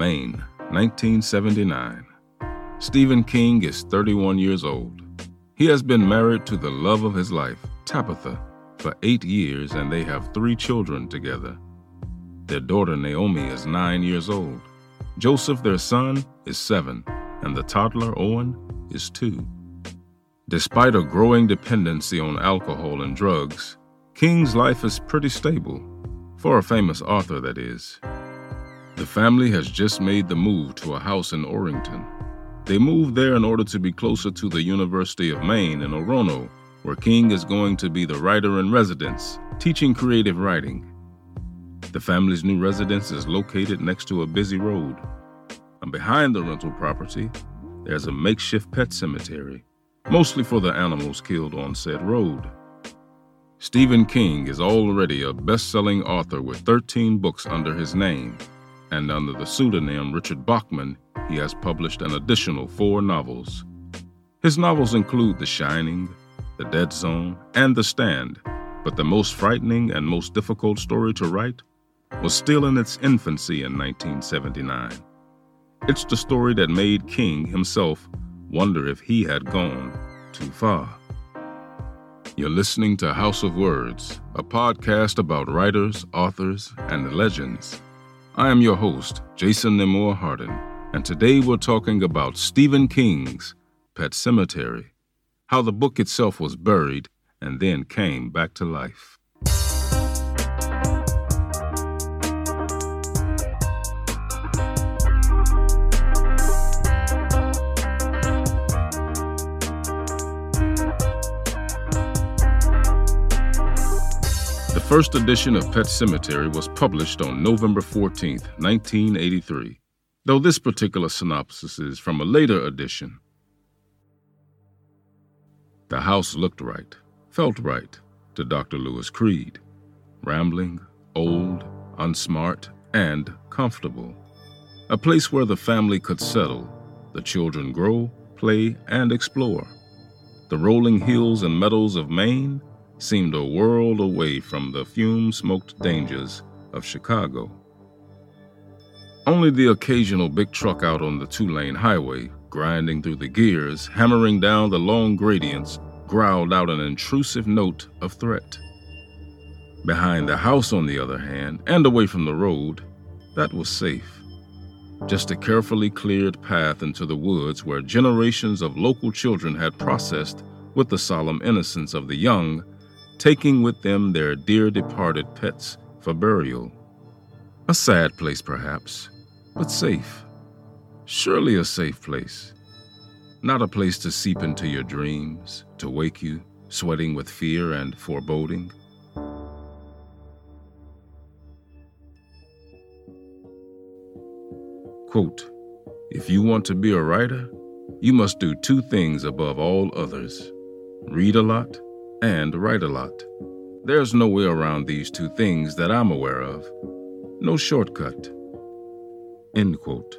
Maine, 1979. Stephen King is 31 years old. He has been married to the love of his life, Tabitha, for eight years, and they have three children together. Their daughter Naomi is nine years old. Joseph, their son, is seven, and the toddler Owen is two. Despite a growing dependency on alcohol and drugs, King's life is pretty stable, for a famous author, that is. The family has just made the move to a house in Orrington. They moved there in order to be closer to the University of Maine in Orono, where King is going to be the writer in residence, teaching creative writing. The family's new residence is located next to a busy road. And behind the rental property, there's a makeshift pet cemetery, mostly for the animals killed on said road. Stephen King is already a best selling author with 13 books under his name, and under the pseudonym Richard Bachman, he has published an additional four novels. His novels include The Shining, The Dead Zone, and The Stand, but the most frightening and most difficult story to write was still in its infancy in 1979. It's the story that made King himself wonder if he had gone too far. You're listening to House of Words, a podcast about writers, authors, and legends. I am your host, Jason Nemore Hardin, and today we're talking about Stephen King's Pet Sematary, how the book itself was buried and then came back to life. First edition of Pet Sematary was published on November 14, 1983, though this particular synopsis is from a later edition. The house looked right, felt right to Dr. Louis Creed. Rambling, old, unsmart, and comfortable. A place where the family could settle, the children grow, play, and explore. The rolling hills and meadows of Maine seemed a world away from the fume smoked dangers of Chicago. Only the occasional big truck out on the two lane highway, grinding through the gears, hammering down the long gradients, growled out an intrusive note of threat. Behind the house, on the other hand, and away from the road, that was safe. Just a carefully cleared path into the woods where generations of local children had processed with the solemn innocence of the young, taking with them their dear departed pets for burial. A sad place, perhaps, but safe. Surely a safe place. Not a place to seep into your dreams, to wake you, sweating with fear and foreboding. Quote, if you want to be a writer, you must do two things above all others read a lot and write a lot. There's no way around these two things that I'm aware of. No shortcut. End quote.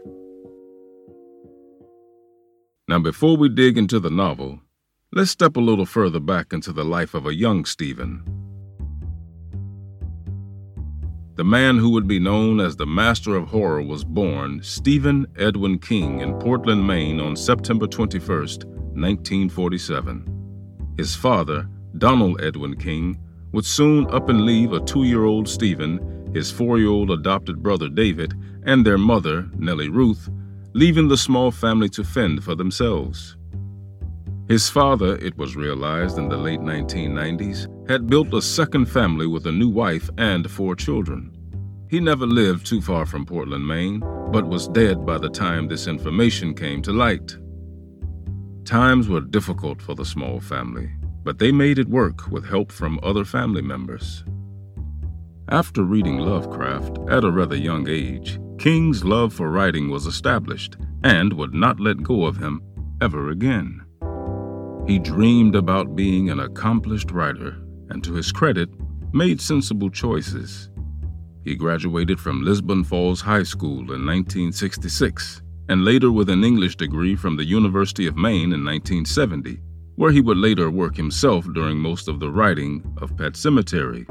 Now, before we dig into the novel, let's step a little further back into the life of a young Stephen. The man who would be known as the Master of Horror was born Stephen Edwin King in Portland, Maine on September 21, 1947. His father, Donald Edwin King, would soon up and leave a two year old Stephen, his four year old adopted brother David, and their mother, Nellie Ruth, leaving the small family to fend for themselves. His father, it was realized in the late 1990s, had built a second family with a new wife and four children. He never lived too far from Portland, Maine, but was dead by the time this information came to light. Times were difficult for the small family, but they made it work with help from other family members. After reading Lovecraft at a rather young age, King's love for writing was established and would not let go of him ever again. He dreamed about being an accomplished writer and, to his credit, made sensible choices. He graduated from Lisbon Falls High School in 1966 and later with an English degree from the University of Maine in 1970 where he would later work himself during most of the writing of Pet Sematary.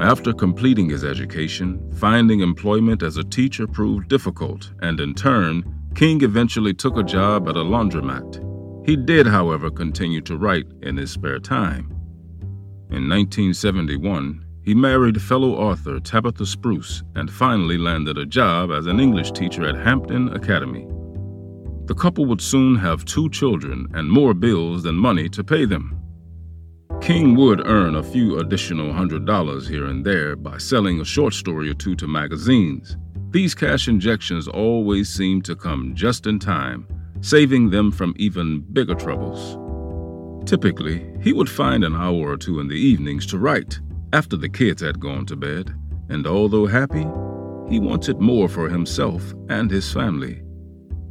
After completing his education, finding employment as a teacher proved difficult, and in turn, King eventually took a job at a laundromat. He did, however, continue to write in his spare time. In 1971, he married fellow author Tabitha Spruce and finally landed a job as an English teacher at Hampden Academy. The couple would soon have two children and more bills than money to pay them. King would earn a few additional hundred dollars here and there by selling a short story or two to magazines. These cash injections always seemed to come just in time, saving them from even bigger troubles. Typically, he would find an hour or two in the evenings to write after the kids had gone to bed, and although happy, he wanted more for himself and his family.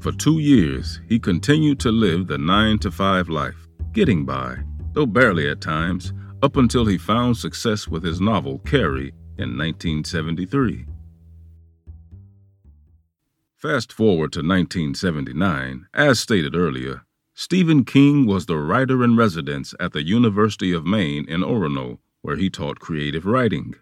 For two years, he continued to live the 9 to 5 life, getting by though barely at times, up until he found success with his novel Carrie in 1973. Fast forward to 1979, as stated earlier, Stephen King was the writer in residence at the University of Maine in Orono, where he taught creative writing.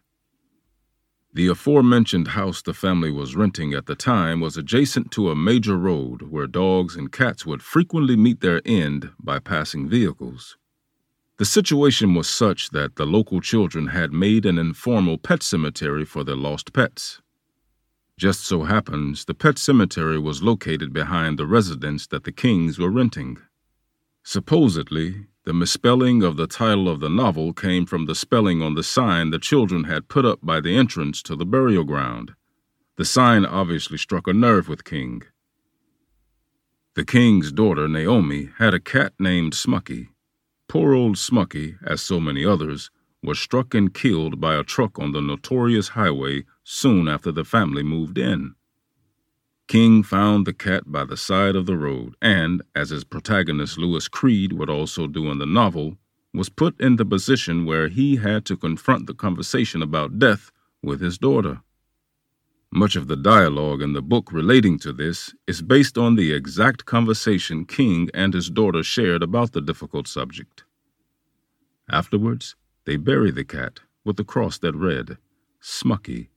The aforementioned house the family was renting at the time was adjacent to a major road where dogs and cats would frequently meet their end by passing vehicles. The situation was such that the local children had made an informal pet cemetery for their lost pets. Just so happens the pet cemetery was located behind the residence that the Kings were renting. Supposedly, the misspelling of the title of the novel came from the spelling on the sign the children had put up by the entrance to the burial ground. The sign obviously struck a nerve with King. The king's daughter, Naomi, had a cat named Smucky. Poor old Smucky, as so many others, was struck and killed by a truck on the notorious highway soon after the family moved in. King found the cat by the side of the road and, as his protagonist Louis Creed would also do in the novel, was put in the position where he had to confront the conversation about death with his daughter. Much of the dialogue in the book relating to this is based on the exact conversation King and his daughter shared about the difficult subject. Afterwards, they bury the cat with a cross that read, Smucky.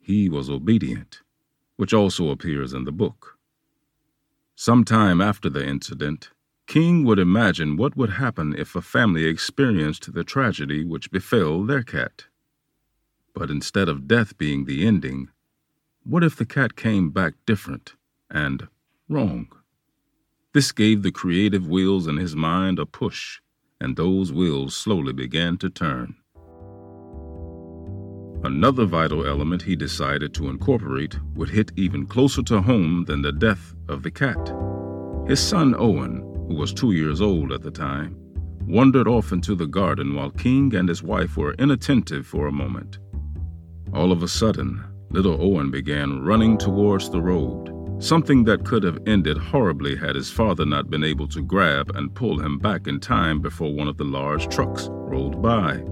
He was obedient, which also appears in the book. Some time after the incident, King would imagine what would happen if a family experienced the tragedy which befell their cat. But instead of death being the ending, what if the cat came back different and wrong? This gave the creative wheels in his mind a push, and those wheels slowly began to turn. Another vital element he decided to incorporate would hit even closer to home than the death of the cat. His son Owen, who was two years old at the time, wandered off into the garden while King and his wife were inattentive for a moment. All of a sudden, little Owen began running towards the road, something that could have ended horribly had his father not been able to grab and pull him back in time before one of the large trucks rolled by.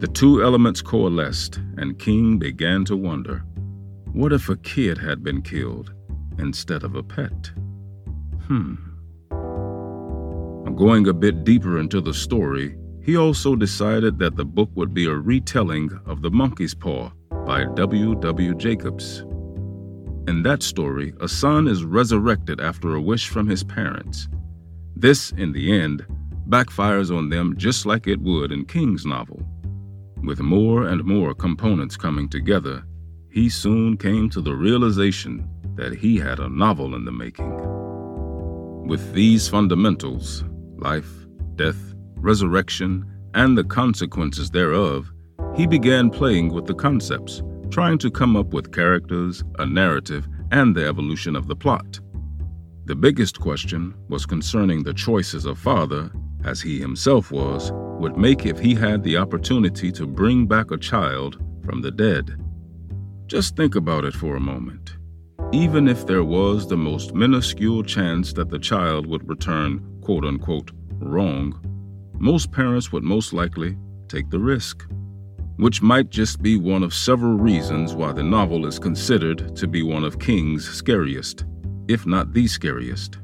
The two elements coalesced, and King began to wonder what if a kid had been killed instead of a pet? Hmm. Going a bit deeper into the story, he also decided that the book would be a retelling of The Monkey's Paw by W. W. Jacobs. In that story, a son is resurrected after a wish from his parents. This, in the end, backfires on them just like it would in King's novel. With more and more components coming together, he soon came to the realization that he had a novel in the making. With these fundamentals life, death, resurrection, and the consequences thereof he began playing with the concepts, trying to come up with characters, a narrative, and the evolution of the plot. The biggest question was concerning the choices of father, as he himself was, would make if he had the opportunity to bring back a child from the dead. Just think about it for a moment. Even if there was the most minuscule chance that the child would return quote unquote wrong, most parents would most likely take the risk which might just be one of several reasons why the novel is considered to be one of King's scariest, if not the scariest.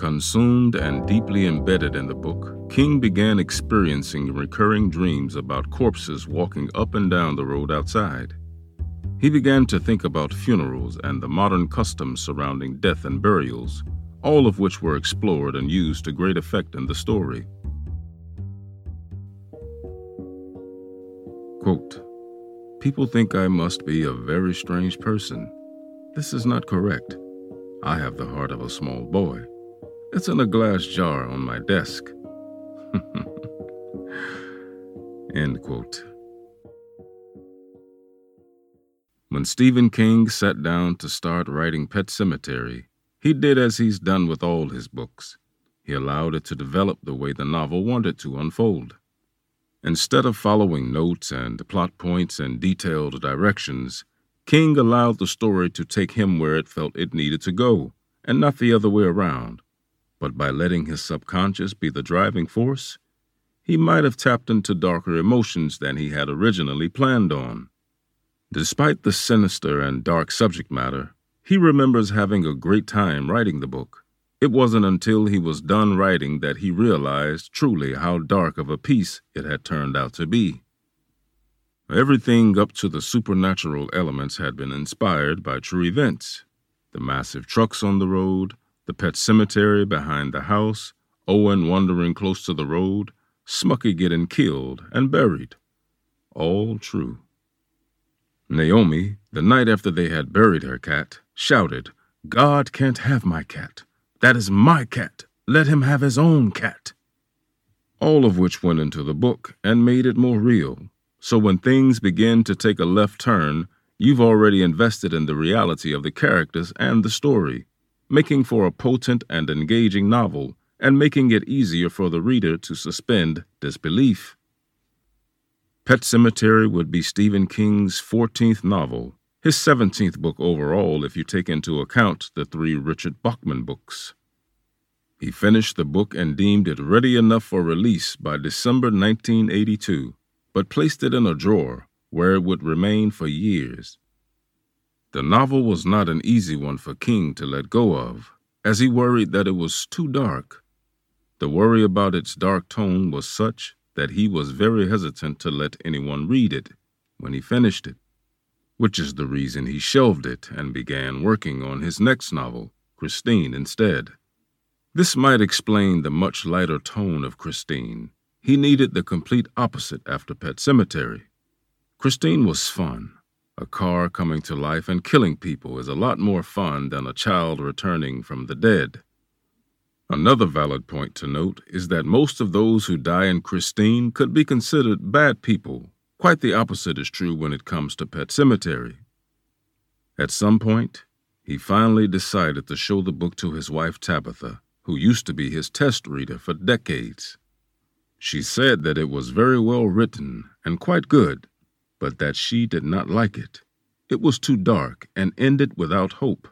Consumed and deeply embedded in the book, King began experiencing recurring dreams about corpses walking up and down the road outside. He began to think about funerals and the modern customs surrounding death and burials, all of which were explored and used to great effect in the story. Quote, People think I must be a very strange person. This is not correct. I have the heart of a small boy. It's in a glass jar on my desk. End quote. When Stephen King sat down to start writing Pet Sematary, he did as he's done with all his books. He allowed it to develop the way the novel wanted to unfold. Instead of following notes and plot points and detailed directions, King allowed the story to take him where it felt it needed to go, and not the other way around. But by letting his subconscious be the driving force, he might have tapped into darker emotions than he had originally planned on. Despite the sinister and dark subject matter, he remembers having a great time writing the book. It wasn't until he was done writing that he realized truly how dark of a piece it had turned out to be. Everything up to the supernatural elements had been inspired by true events. The massive trucks on the road, the pet cemetery behind the house, Owen wandering close to the road, Smucky getting killed and buried. All true. Naomi, the night after they had buried her cat, shouted, God can't have my cat. That is my cat. Let him have his own cat. All of which went into the book and made it more real. So when things begin to take a left turn, you've already invested in the reality of the characters and the story, making for a potent and engaging novel and making it easier for the reader to suspend disbelief. Pet Sematary would be Stephen King's 14th novel, his 17th book overall if you take into account the three Richard Bachman books. He finished the book and deemed it ready enough for release by December 1982, but placed it in a drawer where it would remain for years. The novel was not an easy one for King to let go of, as he worried that it was too dark. The worry about its dark tone was such that he was very hesitant to let anyone read it when he finished it, which is the reason he shelved it and began working on his next novel, Christine, instead. This might explain the much lighter tone of Christine. He needed the complete opposite after Pet Sematary. Christine was fun. A car coming to life and killing people is a lot more fun than a child returning from the dead. Another valid point to note is that most of those who die in Christine could be considered bad people. Quite the opposite is true when it comes to Pet Sematary. At some point, he finally decided to show the book to his wife Tabitha, who used to be his test reader for decades. She said that it was very well written and quite good, but that she did not like it. It was too dark and ended without hope.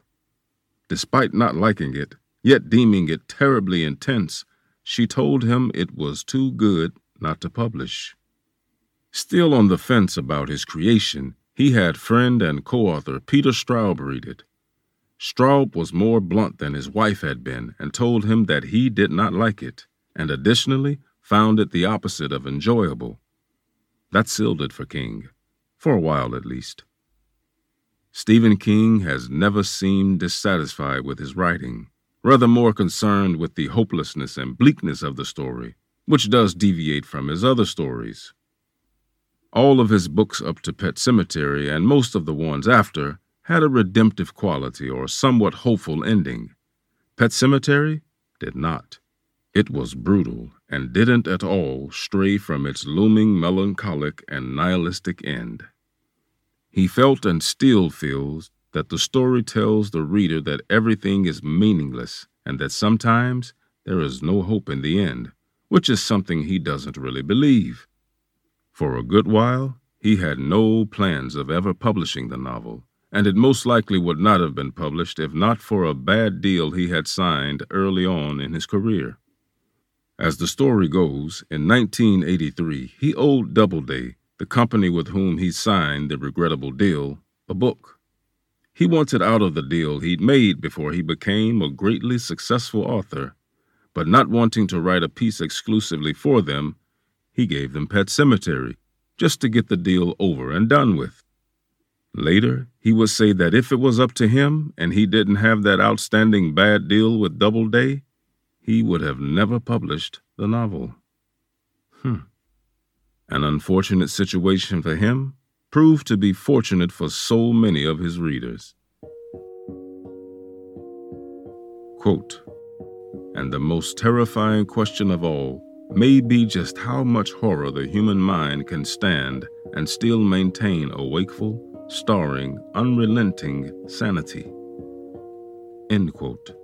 Despite not liking it, Yet, deeming it terribly intense, she told him it was too good not to publish. Still on the fence about his creation, he had friend and co author Peter Straub read it. Straub was more blunt than his wife had been and told him that he did not like it, and additionally found it the opposite of enjoyable. That sealed it for King, for a while at least. Stephen King has never seemed dissatisfied with his writing rather more concerned with the hopelessness and bleakness of the story, which does deviate from his other stories. All of his books up to Pet Sematary and most of the ones after had a redemptive quality or somewhat hopeful ending. Pet Sematary did not. It was brutal and didn't at all stray from its looming melancholic and nihilistic end. He felt and still feels that the story tells the reader that everything is meaningless and that sometimes there is no hope in the end, which is something he doesn't really believe. For a good while, he had no plans of ever publishing the novel, and it most likely would not have been published if not for a bad deal he had signed early on in his career. As the story goes, in 1983, he owed Doubleday, the company with whom he signed the regrettable deal, a book. He wanted out of the deal he'd made before he became a greatly successful author but not wanting to write a piece exclusively for them, he gave them Pet Sematary, just to get the deal over and done with. Later, he would say that if it was up to him and he didn't have that outstanding bad deal with Doubleday, he would have never published the novel. Hmm. An unfortunate situation for him proved to be fortunate for so many of his readers. Quote, and the most terrifying question of all may be just how much horror the human mind can stand and still maintain a wakeful, starring, unrelenting sanity. End quote.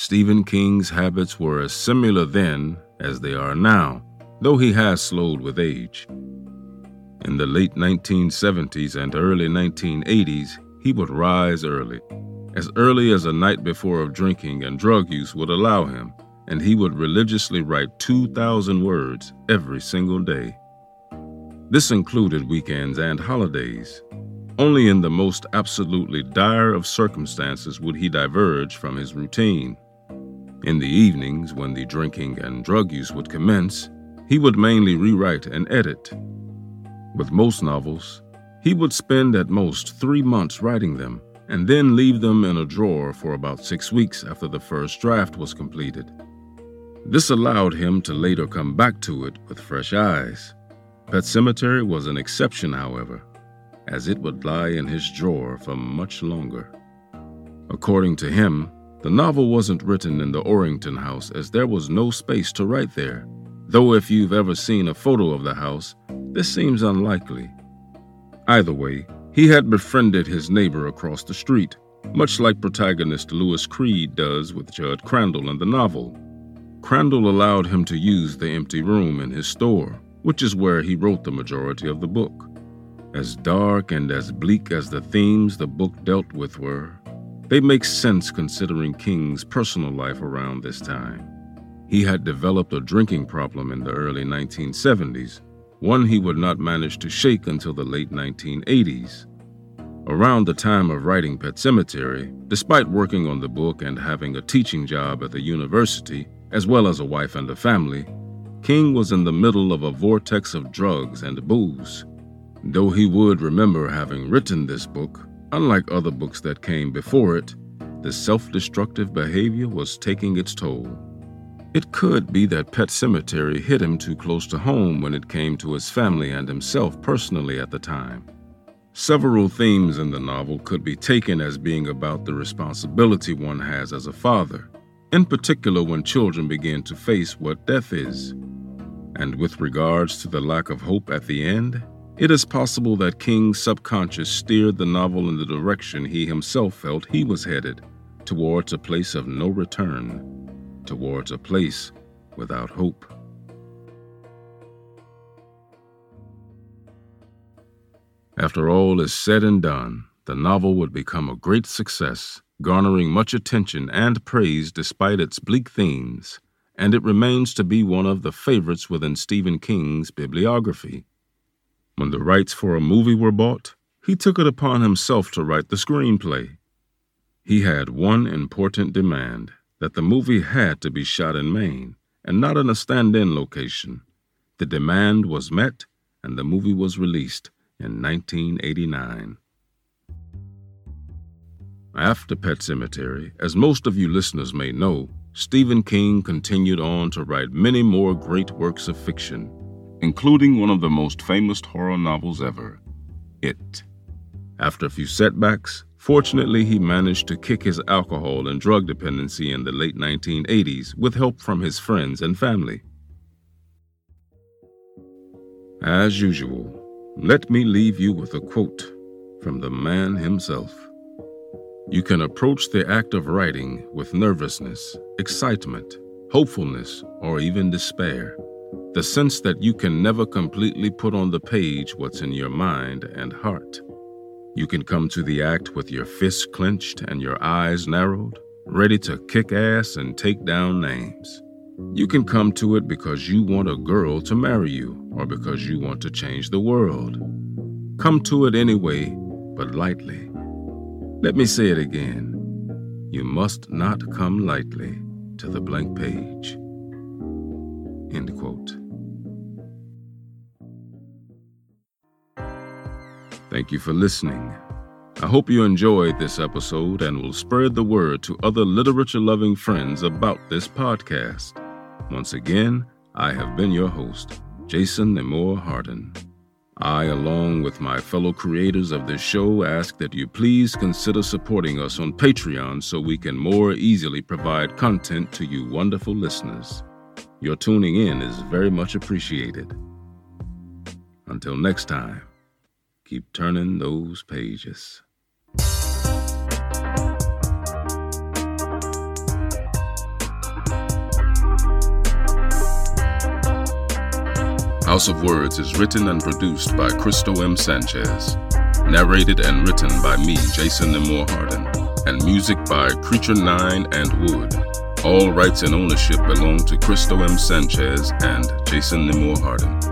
Stephen King's habits were as similar then as they are now, though he has slowed with age. In the late 1970s and early 1980s, he would rise early, as early as a night before of drinking and drug use would allow him, and he would religiously write 2,000 words every single day. This included weekends and holidays. Only in the most absolutely dire of circumstances would he diverge from his routine. In the evenings, when the drinking and drug use would commence, he would mainly rewrite and edit. With most novels, he would spend at most three months writing them and then leave them in a drawer for about six weeks after the first draft was completed. This allowed him to later come back to it with fresh eyes. Pet Sematary was an exception, however, as it would lie in his drawer for much longer. According to him, the novel wasn't written in the Orrington house as there was no space to write there, though if you've ever seen a photo of the house, this seems unlikely. Either way, he had befriended his neighbor across the street, much like protagonist Louis Creed does with Judd Crandall in the novel. Crandall allowed him to use the empty room in his store, which is where he wrote the majority of the book. As dark and as bleak as the themes the book dealt with were, they make sense considering King's personal life around this time. He had developed a drinking problem in the early 1970s, one he would not manage to shake until the late 1980s. Around the time of writing Pet Sematary, despite working on the book and having a teaching job at the university, as well as a wife and a family, King was in the middle of a vortex of drugs and booze. Though he would remember having written this book, unlike other books that came before it, the self destructive behavior was taking its toll. It could be that Pet Sematary hit him too close to home when it came to his family and himself personally at the time. Several themes in the novel could be taken as being about the responsibility one has as a father, in particular when children begin to face what death is. And with regards to the lack of hope at the end, it is possible that King's subconscious steered the novel in the direction he himself felt he was headed, towards a place of no return, towards a place without hope. After all is said and done, the novel would become a great success, garnering much attention and praise despite its bleak themes, and it remains to be one of the favorites within Stephen King's bibliography. When the rights for a movie were bought, he took it upon himself to write the screenplay. He had one important demand that the movie had to be shot in Maine and not in a stand in location. The demand was met, and the movie was released in 1989. After Pet Sematary, as most of you listeners may know, Stephen King continued on to write many more great works of fiction including one of the most famous horror novels ever, It. After a few setbacks, fortunately he managed to kick his alcohol and drug dependency in the late 1980s with help from his friends and family. As usual, let me leave you with a quote from the man himself. You can approach the act of writing with nervousness, excitement, hopefulness, or even despair. The sense that you can never completely put on the page what's in your mind and heart. You can come to the act with your fists clenched and your eyes narrowed, ready to kick ass and take down names. You can come to it because you want a girl to marry you or because you want to change the world. Come to it anyway, but lightly. Let me say it again. You must not come lightly to the blank page. End quote. Thank you for listening. I hope you enjoyed this episode and will spread the word to other literature loving friends about this podcast. Once again, I have been your host, Jason Nemore Hardin. I, along with my fellow creators of this show, ask that you please consider supporting us on Patreon so we can more easily provide content to you wonderful listeners. Your tuning in is very much appreciated. Until next time, keep turning those pages. House of Words is written and produced by Cristo M. Sanchez, narrated and written by me, Jason Nemore Hardin, and music by Creature Nine and Wood. All rights and ownership belong to Cristo M. Sanchez and Jason Nemore Hardin.